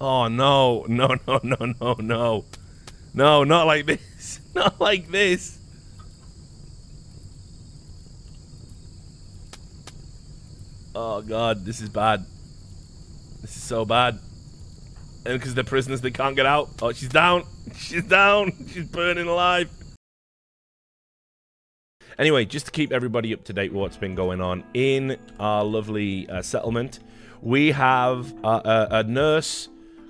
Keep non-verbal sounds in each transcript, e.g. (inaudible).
Oh no, no, (laughs) no, no, no, no. No, not like this. (laughs) Not like this. Oh god, this is bad. This is so bad. And because they're prisoners, they can't get out. Oh, she's down. (laughs) She's down. She's burning alive. Anyway, just to keep everybody up to date what's been going on in our lovely uh, settlement, we have a, a nurse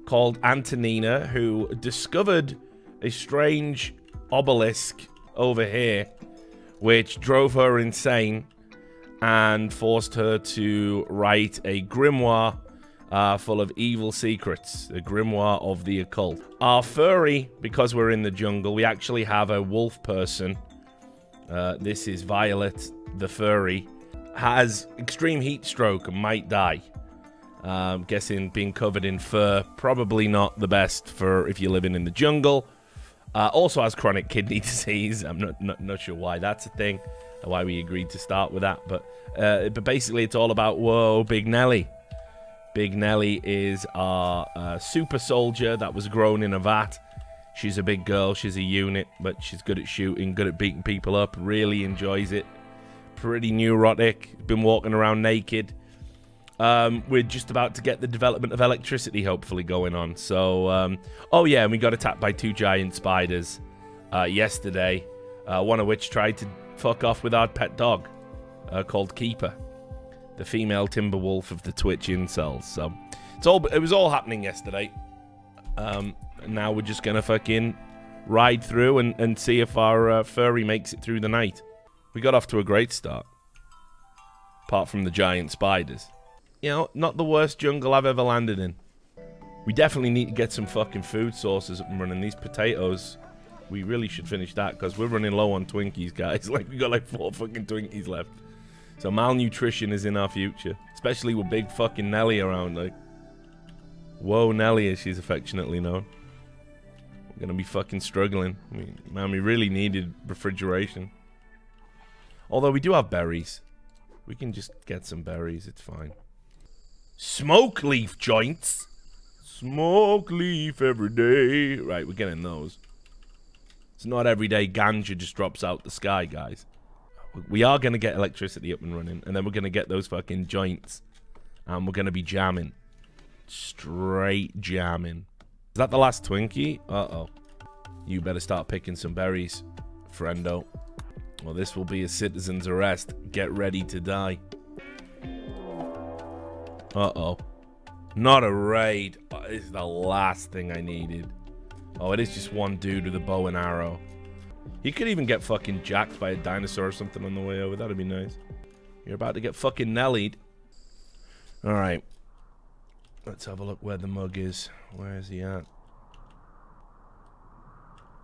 called Antonina who discovered a strange obelisk over here, which drove her insane and forced her to write a grimoire uh, full of evil secrets, the grimoire of the occult. Our furry, because we're in the jungle, we actually have a wolf person. Uh, this is Violet, the furry, has extreme heat stroke and might die. Um, guessing being covered in fur, probably not the best for if you're living in the jungle. Uh, also has chronic (laughs) kidney disease. I'm not, not, not sure why that's a thing, and why we agreed to start with that. But uh, but basically, it's all about whoa, Big Nelly. Big Nelly is our uh, super soldier that was grown in a vat. She's a big girl. She's a unit, but she's good at shooting, good at beating people up. Really enjoys it. Pretty neurotic. Been walking around naked. Um, we're just about to get the development of electricity hopefully going on. So, um, oh yeah, and we got attacked by two giant spiders uh, yesterday. Uh, one of which tried to fuck off with our pet dog uh, called Keeper, the female timber wolf of the Twitch incels. So, it's all it was all happening yesterday. Um, now we're just gonna fucking ride through and, and see if our uh, furry makes it through the night. We got off to a great start, apart from the giant spiders you know, not the worst jungle I've ever landed in. We definitely need to get some fucking food sources up and running. These potatoes, we really should finish that because we're running low on Twinkies, (laughs) guys. Like, we got like four fucking Twinkies left. So malnutrition is in our future, especially with big fucking Nelly around. Like, whoa, Nelly, as she's affectionately known. We're gonna be fucking struggling. I mean, man, we really needed refrigeration. Although we do have berries. We can just get some berries, it's fine. Smoke leaf joints. Smoke leaf every day. Right, we're getting those. It's not every day ganja just drops out the sky, guys. We are going to get electricity up and running, and then we're going to get those fucking joints. And we're going to be jamming. Straight jamming. Is that the last Twinkie? Uh-oh. You better start picking some berries, friendo. Well, this will be a citizen's arrest. Get ready to die. Uh-oh. Not a raid. Oh, this is the last thing I needed. Oh, it is just one dude with a bow and arrow. He could even get fucking jacked by a dinosaur or something on the way over. That'd be nice. You're about to get fucking nellied. Alright. Let's have a look where the mug is. Where is he at?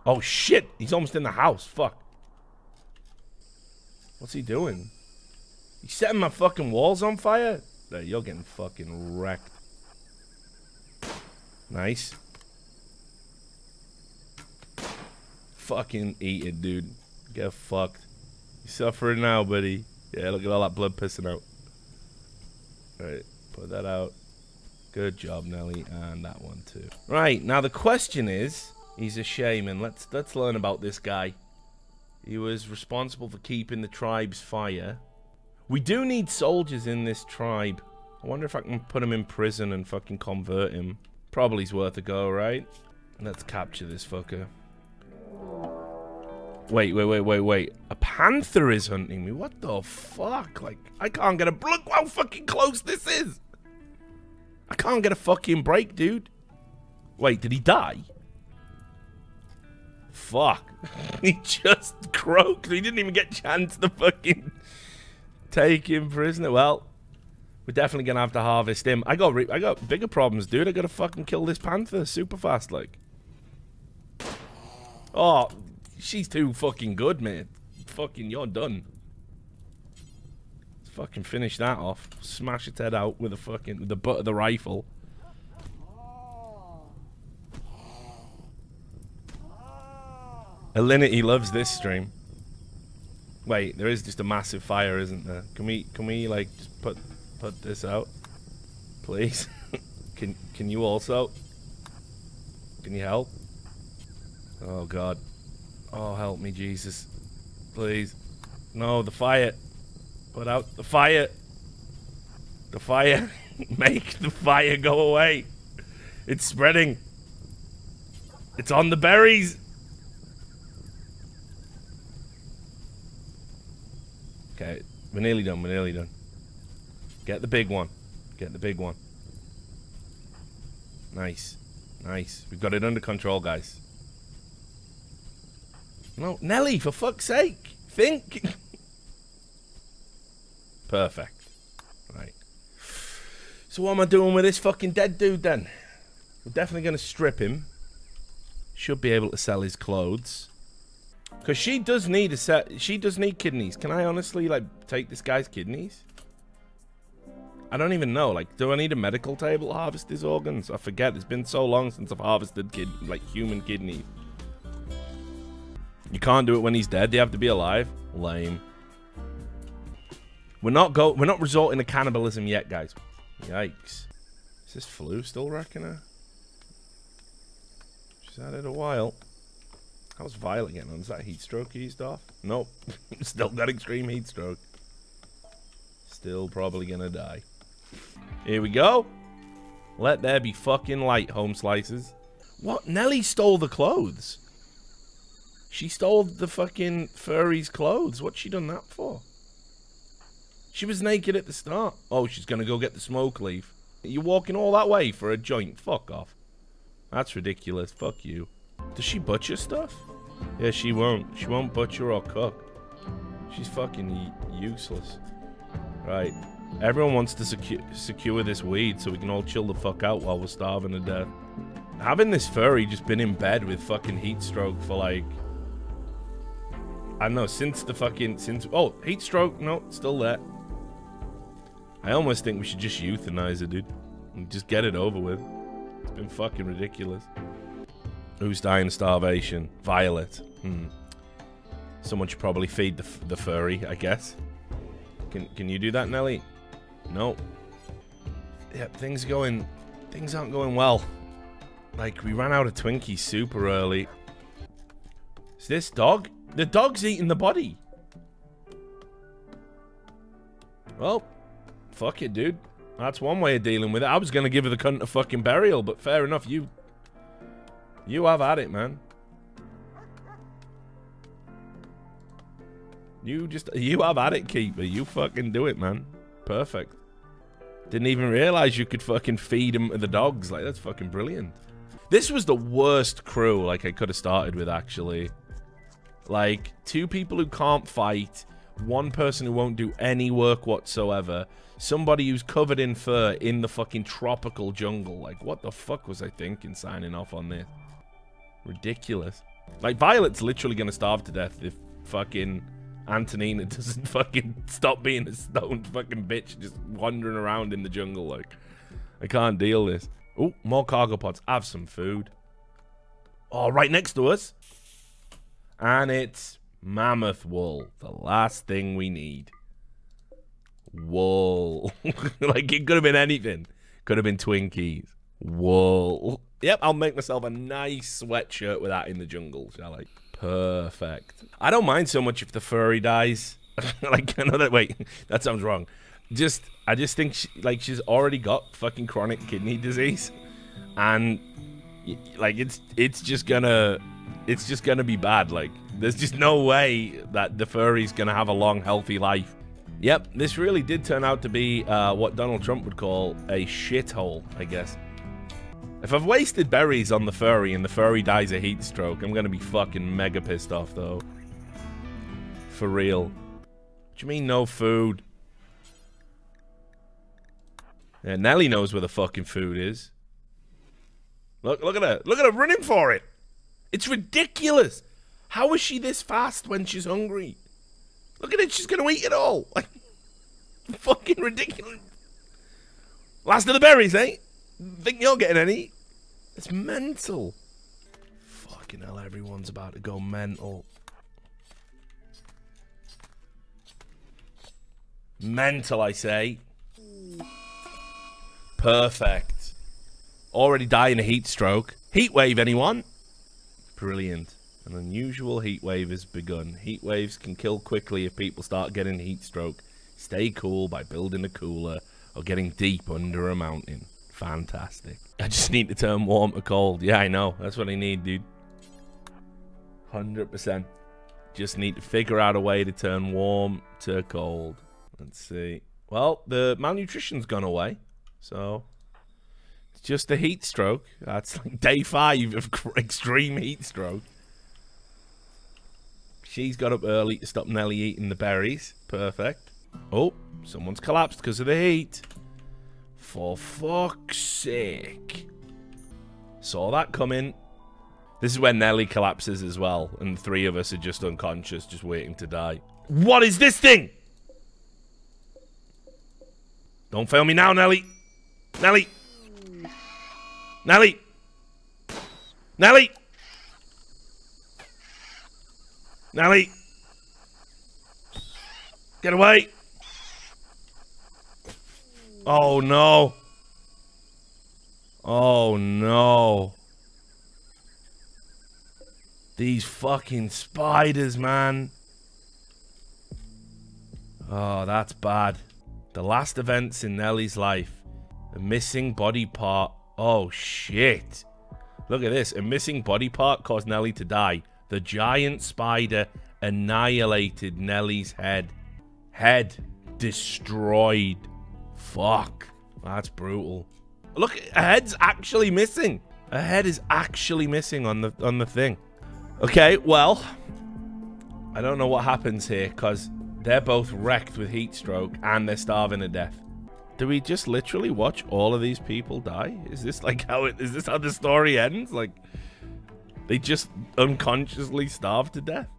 Oh, shit! He's almost in the house. Fuck. What's he doing? He's setting my fucking walls on fire? There, you're getting fucking wrecked. Nice. Fucking eat it, dude. Get fucked. You suffering now, buddy. Yeah, look at all that blood pissing out. Alright, put that out. Good job, Nelly, and that one too. Right, now the question is, he's a shaman. Let's let's learn about this guy. He was responsible for keeping the tribe's fire. We do need soldiers in this tribe. I wonder if I can put him in prison and fucking convert him. Probably Probably's worth a go, right? Let's capture this fucker. Wait, wait, wait, wait, wait. A panther is hunting me. What the fuck? Like, I can't get a... Look how fucking close this is. I can't get a fucking break, dude. Wait, did he die? Fuck. (laughs) he just croaked. He didn't even get chance to fucking take him prisoner. Well, we're definitely gonna have to harvest him. I got I got bigger problems, dude. I gotta fucking kill this panther super fast, like. Oh, she's too fucking good, man. Fucking, you're done. Let's fucking finish that off. Smash its head out with a fucking with the butt of the rifle. Alinity loves this stream. Wait, there is just a massive fire, isn't there? Can we, can we like just put, put this out, please? (laughs) can, can you also? Can you help? Oh, God. Oh, help me, Jesus. Please. No, the fire. Put out the fire. The fire. (laughs) Make the fire go away. It's spreading. It's on the berries. Okay, we're nearly done. We're nearly done. Get the big one. Get the big one. Nice. Nice. We've got it under control, guys. No, Nelly, for fuck's sake. Think. (laughs) Perfect. Right. So what am I doing with this fucking dead dude then? We're definitely going to strip him. Should be able to sell his clothes. Because she does need a set. She does need kidneys. Can I honestly, like, take this guy's kidneys? I don't even know. Like, do I need a medical table to harvest his organs? I forget. It's been so long since I've harvested kid, like, human kidneys. You can't do it when he's dead. They have to be alive. Lame. We're not go. We're not resorting to cannibalism yet, guys. Yikes. Is this flu still wrecking her? She's had it a while. How's Violet getting on? Is that heat stroke eased off? Nope. (laughs) still got extreme heat stroke. Still probably gonna die. Here we go. Let there be fucking light, home slices. What? Nelly stole the clothes. She stole the fucking furry's clothes. What's she done that for? She was naked at the start. Oh, she's gonna go get the smoke leaf. You're walking all that way for a joint. Fuck off. That's ridiculous. Fuck you. Does she butcher stuff? Yeah, she won't. She won't butcher or cook. She's fucking useless. Right. Everyone wants to secu secure this weed so we can all chill the fuck out while we're starving to death. Having this furry just been in bed with fucking heat stroke for like I don't know, since the fucking, since, oh, heat stroke, no, still there. I almost think we should just euthanize it, dude. And just get it over with. It's been fucking ridiculous. Who's dying of starvation? Violet. Hmm. Someone should probably feed the, the furry, I guess. Can, can you do that, Nelly? No. Yep, things going, things aren't going well. Like, we ran out of Twinkies super early. Is this dog? The dog's eating the body. Well, fuck it, dude. That's one way of dealing with it. I was going to give her the cunt a fucking burial, but fair enough. You you have at it, man. You just, you have at it, Keeper. You fucking do it, man. Perfect. Didn't even realize you could fucking feed them the dogs. Like, that's fucking brilliant. This was the worst crew, like, I could have started with, actually. Like, two people who can't fight, one person who won't do any work whatsoever, somebody who's covered in fur in the fucking tropical jungle. Like, what the fuck was I thinking signing off on this? Ridiculous. Like, Violet's literally gonna starve to death if fucking Antonina (laughs) doesn't fucking stop being a stoned fucking bitch just wandering around in the jungle. Like, I can't deal this. Oh, more cargo pods. Have some food. Oh, right next to us. And it's mammoth wool. The last thing we need. Wool. (laughs) like, it could have been anything. Could have been Twinkies. Wool. Yep, I'll make myself a nice sweatshirt with that in the jungle, shall I? Perfect. I don't mind so much if the furry dies. (laughs) like, that wait, (laughs) that sounds wrong. Just, I just think, she, like, she's already got fucking chronic kidney disease. And, like, it's, it's just gonna it's just gonna be bad. Like, there's just no way that the furry's gonna have a long, healthy life. Yep, this really did turn out to be uh, what Donald Trump would call a shithole, I guess. If I've wasted berries on the furry and the furry dies a heat stroke, I'm gonna be fucking mega pissed off, though. For real. What do you mean no food? Yeah, Nelly knows where the fucking food is. Look, look at her. Look at her running for it. It's ridiculous. How is she this fast when she's hungry? Look at it, she's gonna eat it all. (laughs) Like, fucking ridiculous. Last of the berries, eh? Think you're getting any? It's mental. Fucking hell, everyone's about to go mental. Mental, I say. Perfect. Already dying a heat stroke. Heat wave, anyone? Brilliant. An unusual heat wave has begun. Heat waves can kill quickly if people start getting heat stroke. Stay cool by building a cooler or getting deep under a mountain. Fantastic. I just need to turn warm to cold. Yeah, I know. That's what I need, dude. 100%. Just need to figure out a way to turn warm to cold. Let's see. Well, the malnutrition's gone away. So, it's just a heat stroke. That's (laughs) like day five of extreme heat stroke. She's got up early to stop Nelly eating the berries. Perfect. Oh, someone's collapsed because of the heat. For fuck's sake. Saw that coming. This is where Nelly collapses as well, and three of us are just unconscious, just waiting to die. What is this thing? Don't fail me now, Nelly. Nelly. Nelly. Nelly. Nelly. Get away. Oh, no. Oh, no. These fucking spiders, man. Oh, that's bad. The last events in Nellie's life. A missing body part. Oh, shit. Look at this. A missing body part caused Nellie to die. The giant spider annihilated Nellie's head. Head destroyed. Fuck. That's brutal. Look, a head's actually missing. A head is actually missing on the on the thing. Okay, well, I don't know what happens here because they're both wrecked with heat stroke and they're starving to death. Do we just literally watch all of these people die? Is this like how it is this how the story ends? Like they just unconsciously starve to death?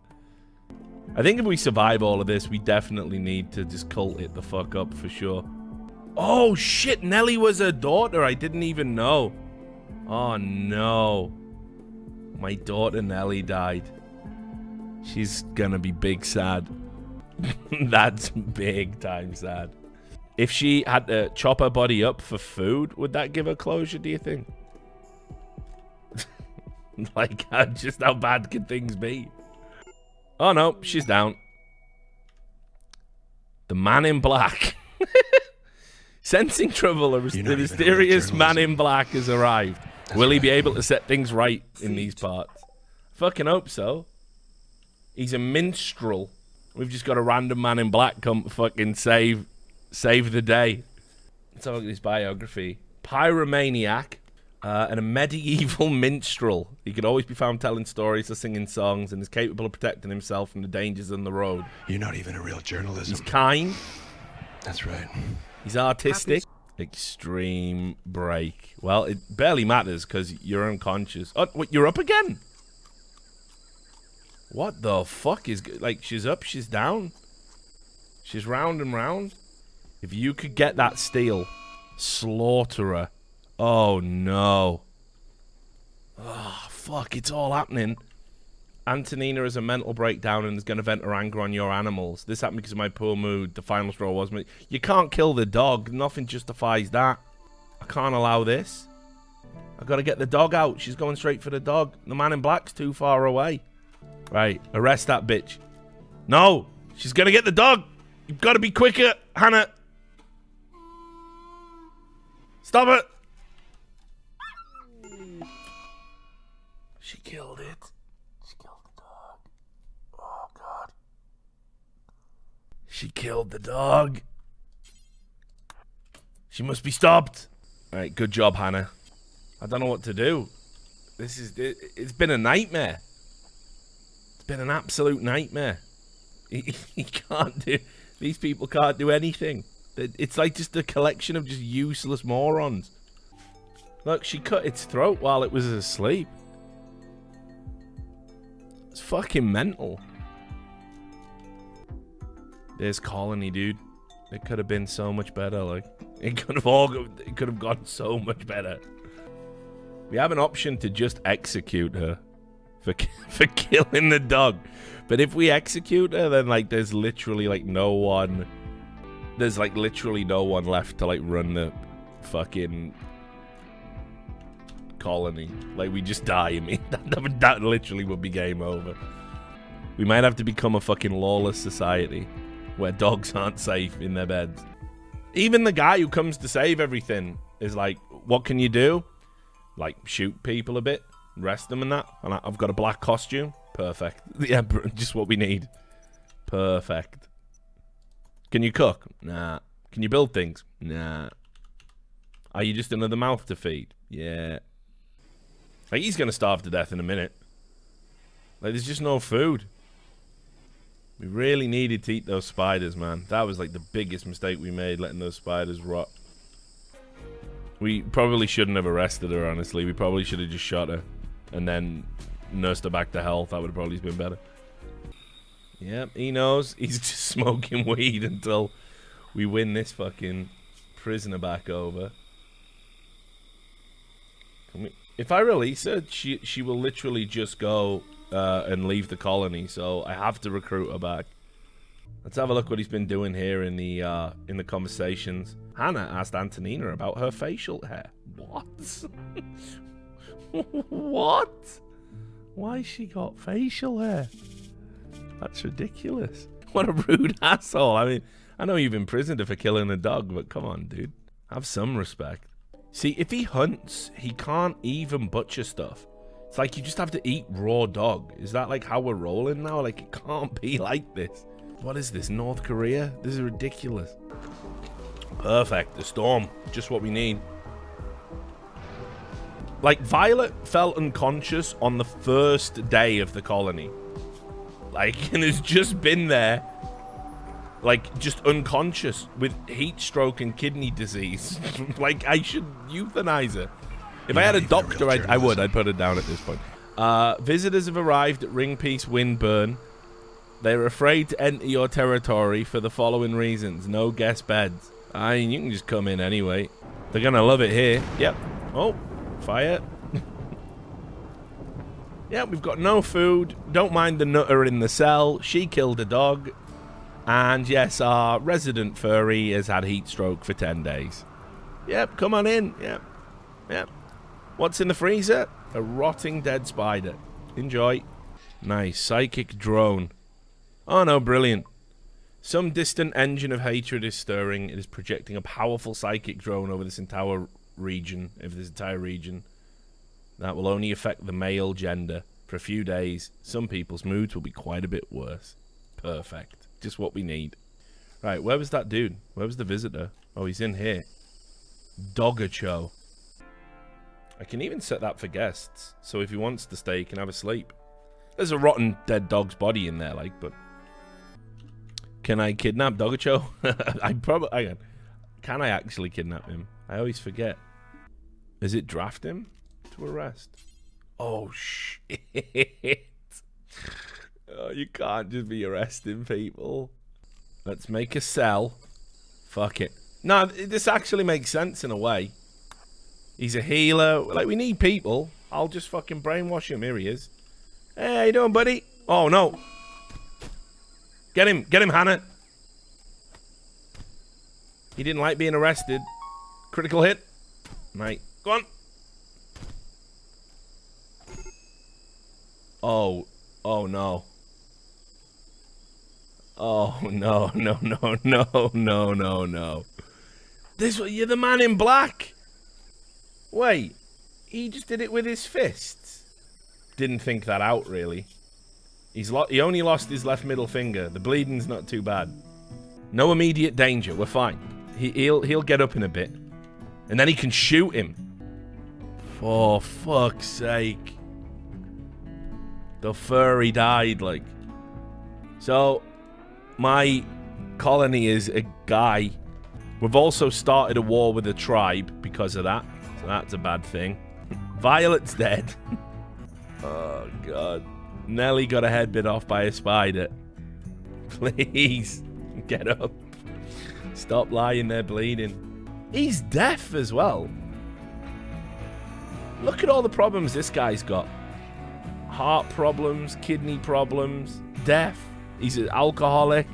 I think if we survive all of this, we definitely need to just cult it the fuck up for sure. Oh shit, Nelly was a daughter. I didn't even know. Oh no. My daughter Nelly died. She's gonna be big sad. (laughs) That's big time sad. If she had to chop her body up for food, would that give her closure, do you think? (laughs) like, (laughs) just how bad could things be? Oh no, she's down. The man in black. Sensing trouble, the mysterious man in black has arrived. That's Will he be able to set things right in these parts? Fucking hope so. He's a minstrel. We've just got a random man in black come fucking save save the day. Let's have a look at his biography. Pyromaniac uh, and a medieval (laughs) minstrel. He could always be found telling stories or singing songs and is capable of protecting himself from the dangers on the road. You're not even a real journalist. He's kind. That's right. He's artistic. Extreme break. Well, it barely matters because you're unconscious. Oh, wait, you're up again? What the fuck is... Like, she's up, she's down. She's round and round. If you could get that steel, slaughter her. Oh, no. Oh, fuck, it's all happening. Antonina has a mental breakdown and is going to vent her anger on your animals. This happened because of my poor mood. The final straw was... Me. You can't kill the dog. Nothing justifies that. I can't allow this. I've got to get the dog out. She's going straight for the dog. The man in black's too far away. Right, arrest that bitch. No, she's going to get the dog. You've got to be quicker, Hannah. Stop it. She killed the dog. She must be stopped. All right, good job, Hannah. I don't know what to do. This is it, has been a nightmare. It's been an absolute nightmare. (laughs) He, he can't do. These people can't do anything. It's like just a collection of just useless morons. Look, she cut its throat while it was asleep. It's fucking mental. This colony, dude. It could have been so much better. Like, it could have all. It could have gone so much better. We have an option to just execute her for (laughs) for killing the dog, but if we execute her, then like there's literally like no one. There's like literally no one left to like run the fucking colony. Like, we just die. I mean, (laughs) that, that literally would be game over. We might have to become a fucking lawless society where dogs aren't safe in their beds. Even the guy who comes to save everything is like, what can you do? Like, shoot people a bit, rest them and that. And I've got a black costume. Perfect. (laughs) Yeah, just what we need. Perfect. Can you cook? Nah. Can you build things? Nah. Are you just another mouth to feed? Yeah. Like, he's going to starve to death in a minute. Like, there's just no food. We really needed to eat those spiders, man. That was like the biggest mistake we made, letting those spiders rot. We probably shouldn't have arrested her, honestly. We probably should have just shot her and then nursed her back to health. That would have probably been better. Yep, he knows. (laughs) He's just smoking weed until we win this fucking prisoner back over. We, if I release her, she she will literally just go uh, and leave the colony. So I have to recruit her back. Let's have a look what he's been doing here in the uh, in the conversations. Hannah asked Antonina about her facial hair. What? (laughs) what? Why she got facial hair? That's ridiculous. What a rude (laughs) asshole. I mean, I know you've imprisoned her for killing a dog, but come on, dude. Have some respect. See, if he hunts, he can't even butcher stuff. It's like you just have to eat raw dog. Is that like how we're rolling now? Like, it can't be (laughs) like this. What is this, North Korea? This is ridiculous. Perfect, the storm. Just what we need. Like, Violet fell unconscious on the first day of the colony. Like, (laughs) and has just been there, like, just unconscious with heat stroke and kidney disease. (laughs) like, I should euthanize her. If I had a doctor, I'd, I would. I'd put her down at this point. Uh, visitors have arrived at Ringpeace Windburn. They're afraid to enter your territory for the following reasons. No guest beds. I mean, you can just come in anyway. They're going to love it here. Yep. Oh, fire. (laughs) yeah, we've got no food. Don't mind the nutter in the cell. She killed a dog. And yes, our resident furry has had heat stroke for 10 days. Yep, come on in. Yep. Yep. What's in the freezer? A rotting dead spider. Enjoy. Nice. Psychic drone. Oh no, brilliant. Some distant engine of hatred is stirring. It is projecting a powerful psychic drone over this entire region, Over this entire region. That will only affect the male gender for a few days. Some people's moods will be quite a bit worse. Perfect. Just what we need. Right, where was that dude? Where was the visitor? Oh, he's in here. Dogacho. I can even set that for guests. So if he wants to stay, he can have a sleep. There's a rotten dead dog's body in there, like, but... Can I kidnap Dogacho? (laughs) I probably... I, can I actually kidnap him? I always forget. Is it draft him to arrest? Oh, shit. (laughs) Oh, you can't just be arresting people. Let's make a cell. Fuck it. No, this actually makes sense in a way. He's a healer. Like, we need people. I'll just fucking brainwash him. Here he is. Hey, how you doing, buddy? Oh, no. Get him. Get him, Hannah. He didn't like being arrested. Critical hit. Mate. Go on. Oh. Oh, no. Oh, no, (laughs) no, no, no, no, no, no. This, you're the man in black. Wait, he just did it with his fists. Didn't think that out, really. He's he only lost his left middle finger. The bleeding's not too bad. No immediate danger. We're fine. He, he'll he'll get up in a bit, and then he can shoot him. For fuck's sake! The furry died. Like, so my colony is a guy. We've also started a war with a tribe because of that. So that's a bad thing. Violet's dead. (laughs) oh, God. Nelly got a head bit off by a spider. (laughs) Please, get up. Stop lying there bleeding. He's deaf as well. Look at all the problems this guy's got. Heart problems, kidney problems, deaf. He's an alcoholic.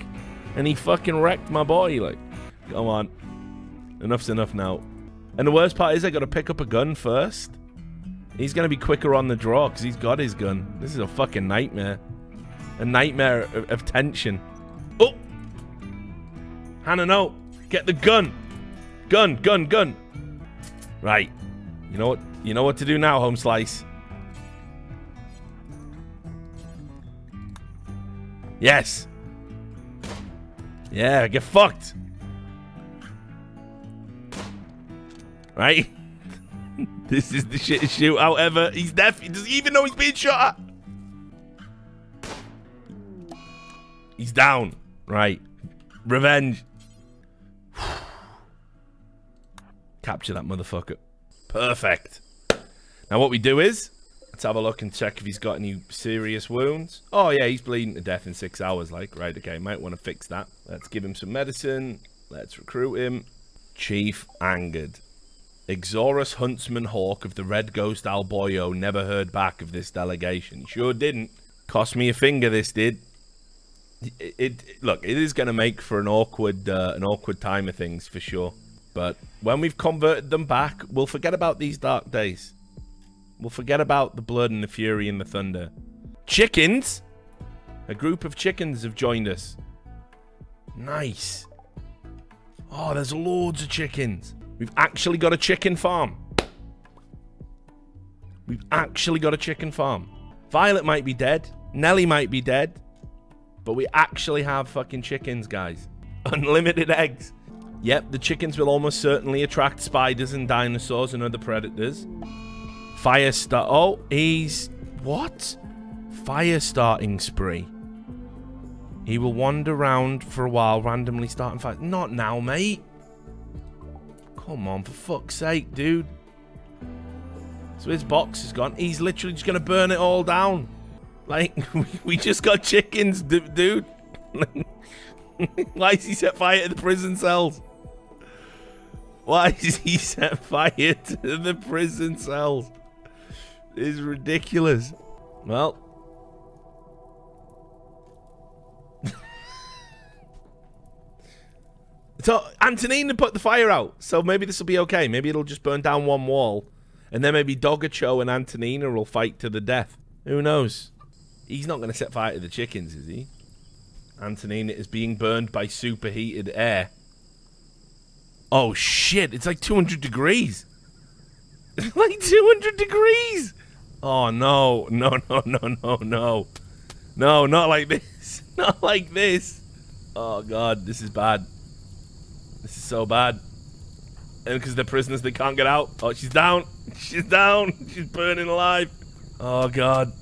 And he fucking wrecked my boy. Like, come on. Enough's enough now. And the worst part is I got to pick up a gun first. He's going to be quicker on the draw because he's got his gun. This is a fucking nightmare. A nightmare of, of tension. Oh! Hannah, no. Get the gun. Gun, gun, gun. Right. You know what? You know what to do now, Home Slice. Yes. Yeah, get fucked. Right? (laughs) this is the shit shootout ever. He's deaf. He doesn't even know he's being shot at. He's down. Right. Revenge. (sighs) Capture that motherfucker. Perfect. Now what we do is, let's have a look and check if he's got any serious wounds. Oh yeah, he's bleeding to death in six hours. Like, right, okay, might want to fix that. Let's give him some medicine. Let's recruit him. Chief angered. Exorus Huntsman Hawk of the Red Ghost Alboyo never heard back of this delegation. Sure didn't. Cost me a finger, this did. It, it look, it is going to make for an awkward, uh, an awkward time of things for sure. But when we've converted them back, we'll forget about these dark days. We'll forget about the blood and the fury and the thunder. Chickens? A group of chickens have joined us. Nice. Oh, there's loads of chickens. We've actually got a chicken farm. We've actually got a chicken farm. Violet might be dead. Nelly might be dead. But we actually have fucking chickens, guys. (laughs) Unlimited eggs. Yep, the chickens will almost certainly attract spiders and dinosaurs and other predators. Fire start. Oh, he's. What? Fire starting spree. He will wander around for a while, randomly starting fire. Not now, mate. Come on, for fuck's sake, dude. So his box is gone. He's literally just going to burn it all down. (laughs) Like, (laughs) we just got chickens, dude. (laughs) Why is he set fire to the prison cells? Why is he set fire to the prison cells? Is ridiculous. Well. So, Antonina put the fire out. So maybe this will be okay. Maybe it'll just burn down one wall. And then maybe Dogacho and Antonina will fight to the death. Who knows? He's not going to set fire to the chickens, is he? Antonina is being burned by superheated air. Oh shit, it's like 200 degrees. (laughs) like 200 degrees. Oh no, no, no, no, no, no. No, not like this. (laughs) Not like this. Oh god, this is bad. This is so bad. And because they're prisoners, they can't get out. Oh, she's down. (laughs) She's down. She's burning alive. Oh god.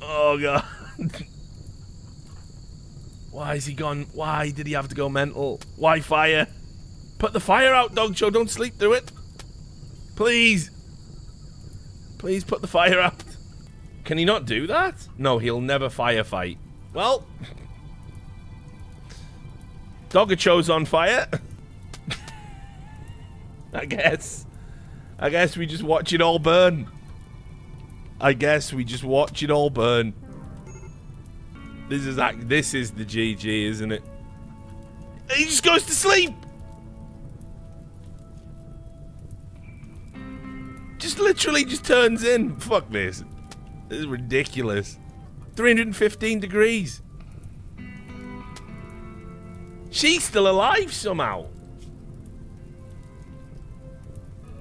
Oh god. (laughs) Why is he gone? Why did he have to go mental? Why fire? Put the fire out, Dog Show. Don't sleep through it. Please. Please put the fire out. Can he not do that? No, he'll never firefight. Well. (laughs) Dogacho's on fire. I guess. I guess we just watch it all burn. I guess we just watch it all burn. This is like this is the GG, isn't it? He just goes to sleep. Just literally just turns in. Fuck this. This is ridiculous. 315 degrees. She's still alive somehow.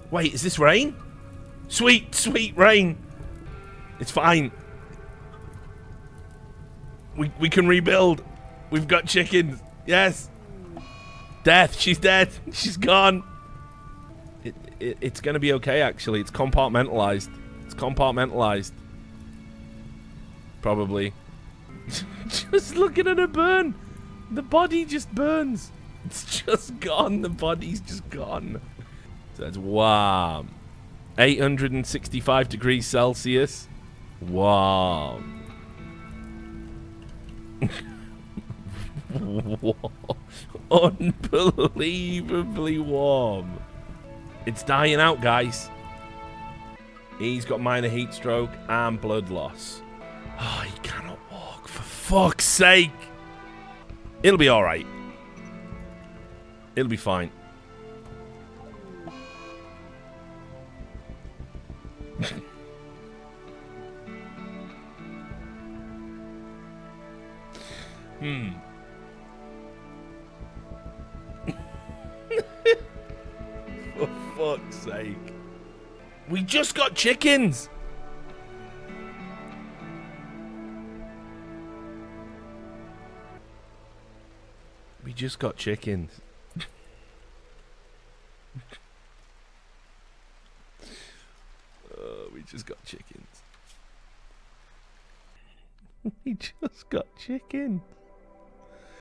Wait, is this rain? Sweet, sweet rain. It's fine. We, we can rebuild. We've got chickens. Yes. Death. She's dead. (laughs) She's gone it, it's going to be okay, actually. It's compartmentalized. It's compartmentalized. Probably. (laughs) just looking at her burn. The body just burns. It's just gone. The body's just gone. So that's wow. 865 degrees Celsius. Wow. (laughs) Unbelievably warm. It's dying out, guys. He's got minor heat stroke and blood loss. Oh, he cannot walk, for fuck's sake. It'll be alright. It'll be fine. hmm. (laughs) For fuck's sake. We just got chickens! Just got chickens. oh, we just got chickens. (laughs) we just got chickens.